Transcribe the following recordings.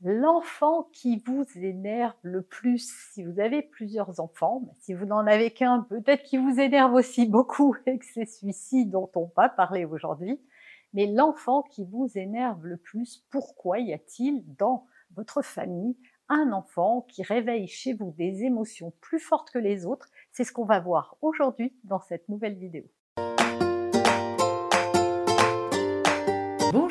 l'enfant qui vous énerve le plus, si vous avez plusieurs enfants, si vous n'en avez qu'un, peut-être qui vous énerve aussi beaucoup et que c'est celui-ci dont on va parler aujourd'hui, mais l'enfant qui vous énerve le plus, pourquoi y a-t-il dans votre famille un enfant qui réveille chez vous des émotions plus fortes que les autres? C'est ce qu'on va voir aujourd'hui dans cette nouvelle vidéo.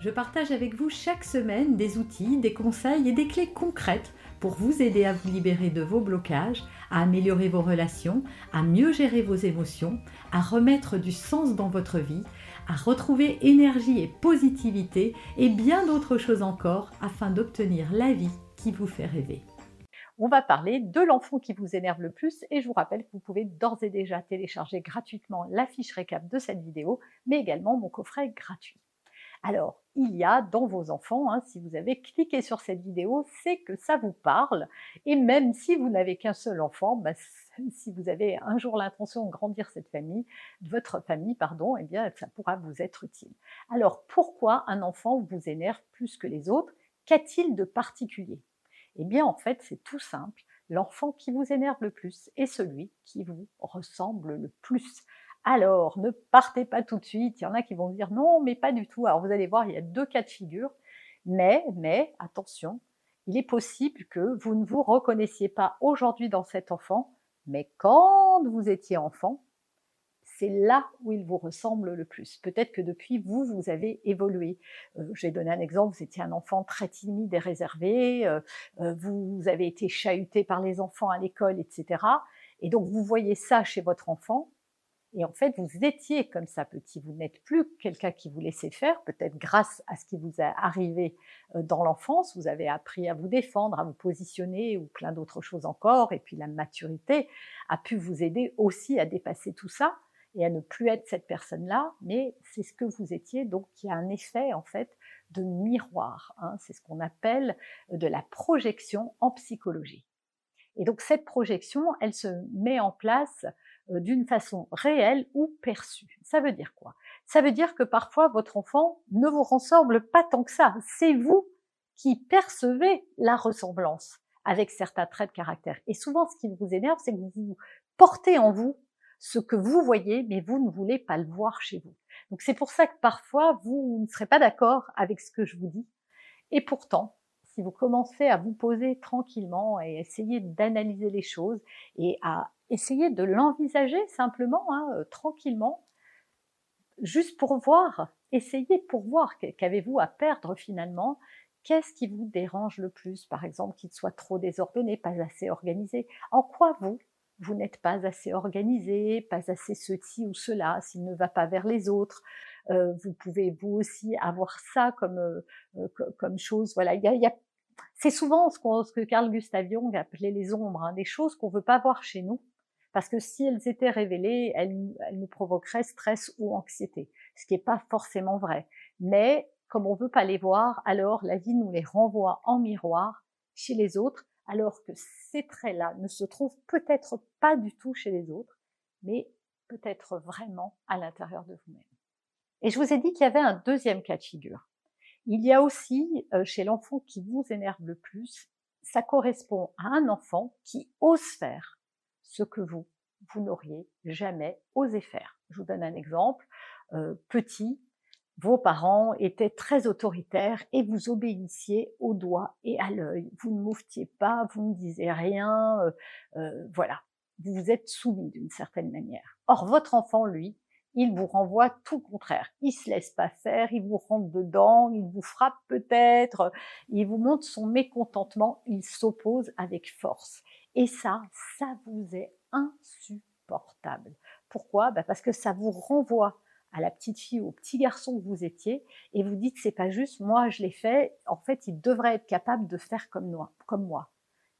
je partage avec vous chaque semaine des outils, des conseils et des clés concrètes pour vous aider à vous libérer de vos blocages, à améliorer vos relations, à mieux gérer vos émotions, à remettre du sens dans votre vie, à retrouver énergie et positivité et bien d'autres choses encore afin d'obtenir la vie qui vous fait rêver. On va parler de l'enfant qui vous énerve le plus et je vous rappelle que vous pouvez d'ores et déjà télécharger gratuitement la fiche récap de cette vidéo, mais également mon coffret gratuit. Alors, il y a dans vos enfants, hein, si vous avez cliqué sur cette vidéo, c'est que ça vous parle. Et même si vous n'avez qu'un seul enfant, bah, si vous avez un jour l'intention de grandir cette famille, votre famille, pardon, eh bien, ça pourra vous être utile. Alors, pourquoi un enfant vous énerve plus que les autres? Qu'a-t-il de particulier? Eh bien, en fait, c'est tout simple. L'enfant qui vous énerve le plus est celui qui vous ressemble le plus. Alors, ne partez pas tout de suite. Il y en a qui vont dire non, mais pas du tout. Alors, vous allez voir, il y a deux cas de figure. Mais, mais, attention, il est possible que vous ne vous reconnaissiez pas aujourd'hui dans cet enfant, mais quand vous étiez enfant, c'est là où il vous ressemble le plus. Peut-être que depuis, vous, vous avez évolué. Euh, J'ai donné un exemple, vous étiez un enfant très timide et réservé, euh, euh, vous avez été chahuté par les enfants à l'école, etc. Et donc, vous voyez ça chez votre enfant, et en fait, vous étiez comme ça petit. Vous n'êtes plus quelqu'un qui vous laissait faire, peut-être grâce à ce qui vous est arrivé euh, dans l'enfance. Vous avez appris à vous défendre, à vous positionner ou plein d'autres choses encore. Et puis la maturité a pu vous aider aussi à dépasser tout ça et à ne plus être cette personne-là. Mais c'est ce que vous étiez. Donc il y a un effet en fait de miroir. Hein. C'est ce qu'on appelle de la projection en psychologie. Et donc cette projection, elle se met en place euh, d'une façon réelle ou perçue. Ça veut dire quoi? Ça veut dire que parfois votre enfant ne vous ressemble pas tant que ça. C'est vous qui percevez la ressemblance avec certains traits de caractère. Et souvent, ce qui vous énerve, c'est que vous portez en vous ce que vous voyez, mais vous ne voulez pas le voir chez vous. Donc c'est pour ça que parfois, vous ne serez pas d'accord avec ce que je vous dis. Et pourtant, si vous commencez à vous poser tranquillement et essayer d'analyser les choses et à essayer de l'envisager simplement, hein, euh, tranquillement, juste pour voir, essayez pour voir qu'avez-vous à perdre finalement, qu'est-ce qui vous dérange le plus, par exemple qu'il soit trop désordonné, pas assez organisé, en quoi vous, vous n'êtes pas assez organisé, pas assez ceci ou cela, s'il ne va pas vers les autres, vous pouvez vous aussi avoir ça comme euh, comme chose. Voilà, il y a, y a c'est souvent ce, ce, que Carl Gustav Jung appelait les ombres, hein, des choses qu'on veut pas voir chez nous, parce que si elles étaient révélées, elles, nous provoqueraient stress ou anxiété, ce qui n'est pas forcément vrai. Mais comme on veut pas les voir, alors la vie nous les renvoie en miroir chez les autres, alors que ces traits-là ne se trouvent peut-être pas du tout chez les autres, mais peut-être vraiment à l'intérieur de vous-même. Et je vous ai dit qu'il y avait un deuxième cas de figure. Il y a aussi euh, chez l'enfant qui vous énerve le plus, ça correspond à un enfant qui ose faire ce que vous, vous n'auriez jamais osé faire. Je vous donne un exemple. Euh, petit, vos parents étaient très autoritaires et vous obéissiez au doigt et à l'œil. Vous ne mouvetiez pas, vous ne disiez rien, euh, voilà. Vous vous êtes soumis d'une certaine manière. Or, votre enfant, lui, il vous renvoie tout contraire. Il se laisse pas faire, il vous rentre dedans, il vous frappe peut-être, il vous montre son mécontentement, il s'oppose avec force. Et ça, ça vous est insupportable. Pourquoi? Bah Parce que ça vous renvoie à la petite fille ou au petit garçon que vous étiez et vous dites c'est pas juste, moi je l'ai fait, en fait il devrait être capable de faire comme. Comme moi.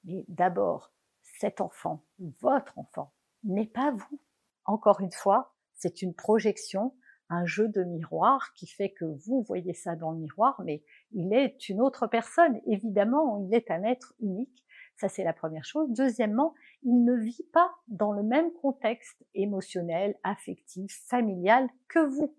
Mais d'abord, cet enfant, votre enfant, n'est pas vous. encore une fois, c'est une projection, un jeu de miroir qui fait que vous voyez ça dans le miroir, mais il est une autre personne. Évidemment, il est un être unique. Ça, c'est la première chose. Deuxièmement, il ne vit pas dans le même contexte émotionnel, affectif, familial que vous.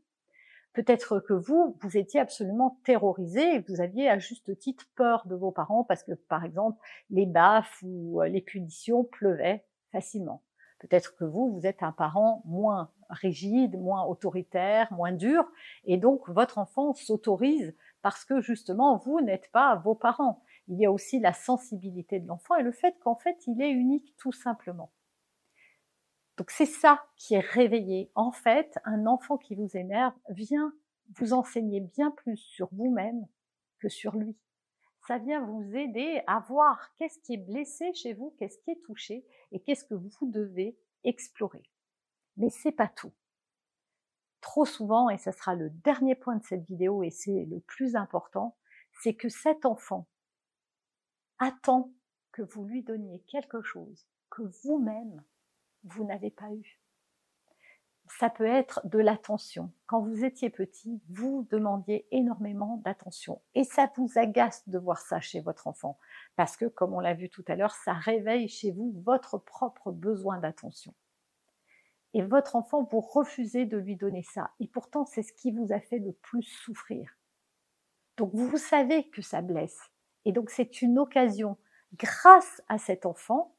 Peut-être que vous, vous étiez absolument terrorisé et vous aviez à juste titre peur de vos parents parce que, par exemple, les baffes ou euh, les punitions pleuvaient facilement. Peut-être que vous, vous êtes un parent moins rigide, moins autoritaire, moins dur, et donc votre enfant s'autorise parce que justement, vous n'êtes pas vos parents. Il y a aussi la sensibilité de l'enfant et le fait qu'en fait, il est unique tout simplement. Donc c'est ça qui est réveillé. En fait, un enfant qui vous énerve vient vous enseigner bien plus sur vous-même que sur lui. Ça vient vous aider à voir qu'est-ce qui est blessé chez vous, qu'est-ce qui est touché et qu'est-ce que vous devez explorer. Mais c'est pas tout. Trop souvent, et ce sera le dernier point de cette vidéo et c'est le plus important, c'est que cet enfant attend que vous lui donniez quelque chose que vous-même vous n'avez pas eu. Ça peut être de l'attention. Quand vous étiez petit, vous demandiez énormément d'attention. Et ça vous agace de voir ça chez votre enfant. Parce que, comme on l'a vu tout à l'heure, ça réveille chez vous votre propre besoin d'attention. Et votre enfant, vous refusez de lui donner ça. Et pourtant, c'est ce qui vous a fait le plus souffrir. Donc, vous savez que ça blesse. Et donc, c'est une occasion, grâce à cet enfant,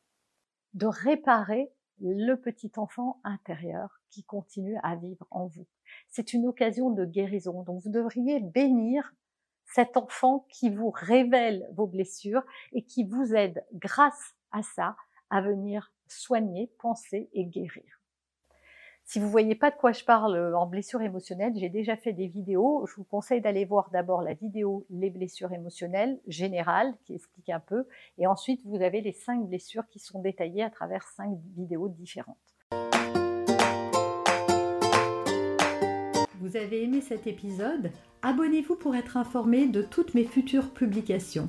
de réparer le petit enfant intérieur qui continue à vivre en vous. C'est une occasion de guérison. Donc vous devriez bénir cet enfant qui vous révèle vos blessures et qui vous aide grâce à ça à venir soigner, penser et guérir. Si vous voyez pas de quoi je parle euh, en blessure émotionnelle, j'ai déjà fait des vidéos. Je vous conseille d'aller voir d'abord la vidéo Les blessures émotionnelles générales qui explique un peu. Et ensuite, vous avez les cinq blessures qui sont détaillées à travers cinq vidéos différentes. Vous avez aimé cet épisode? Abonnez-vous pour être informé de toutes mes futures publications.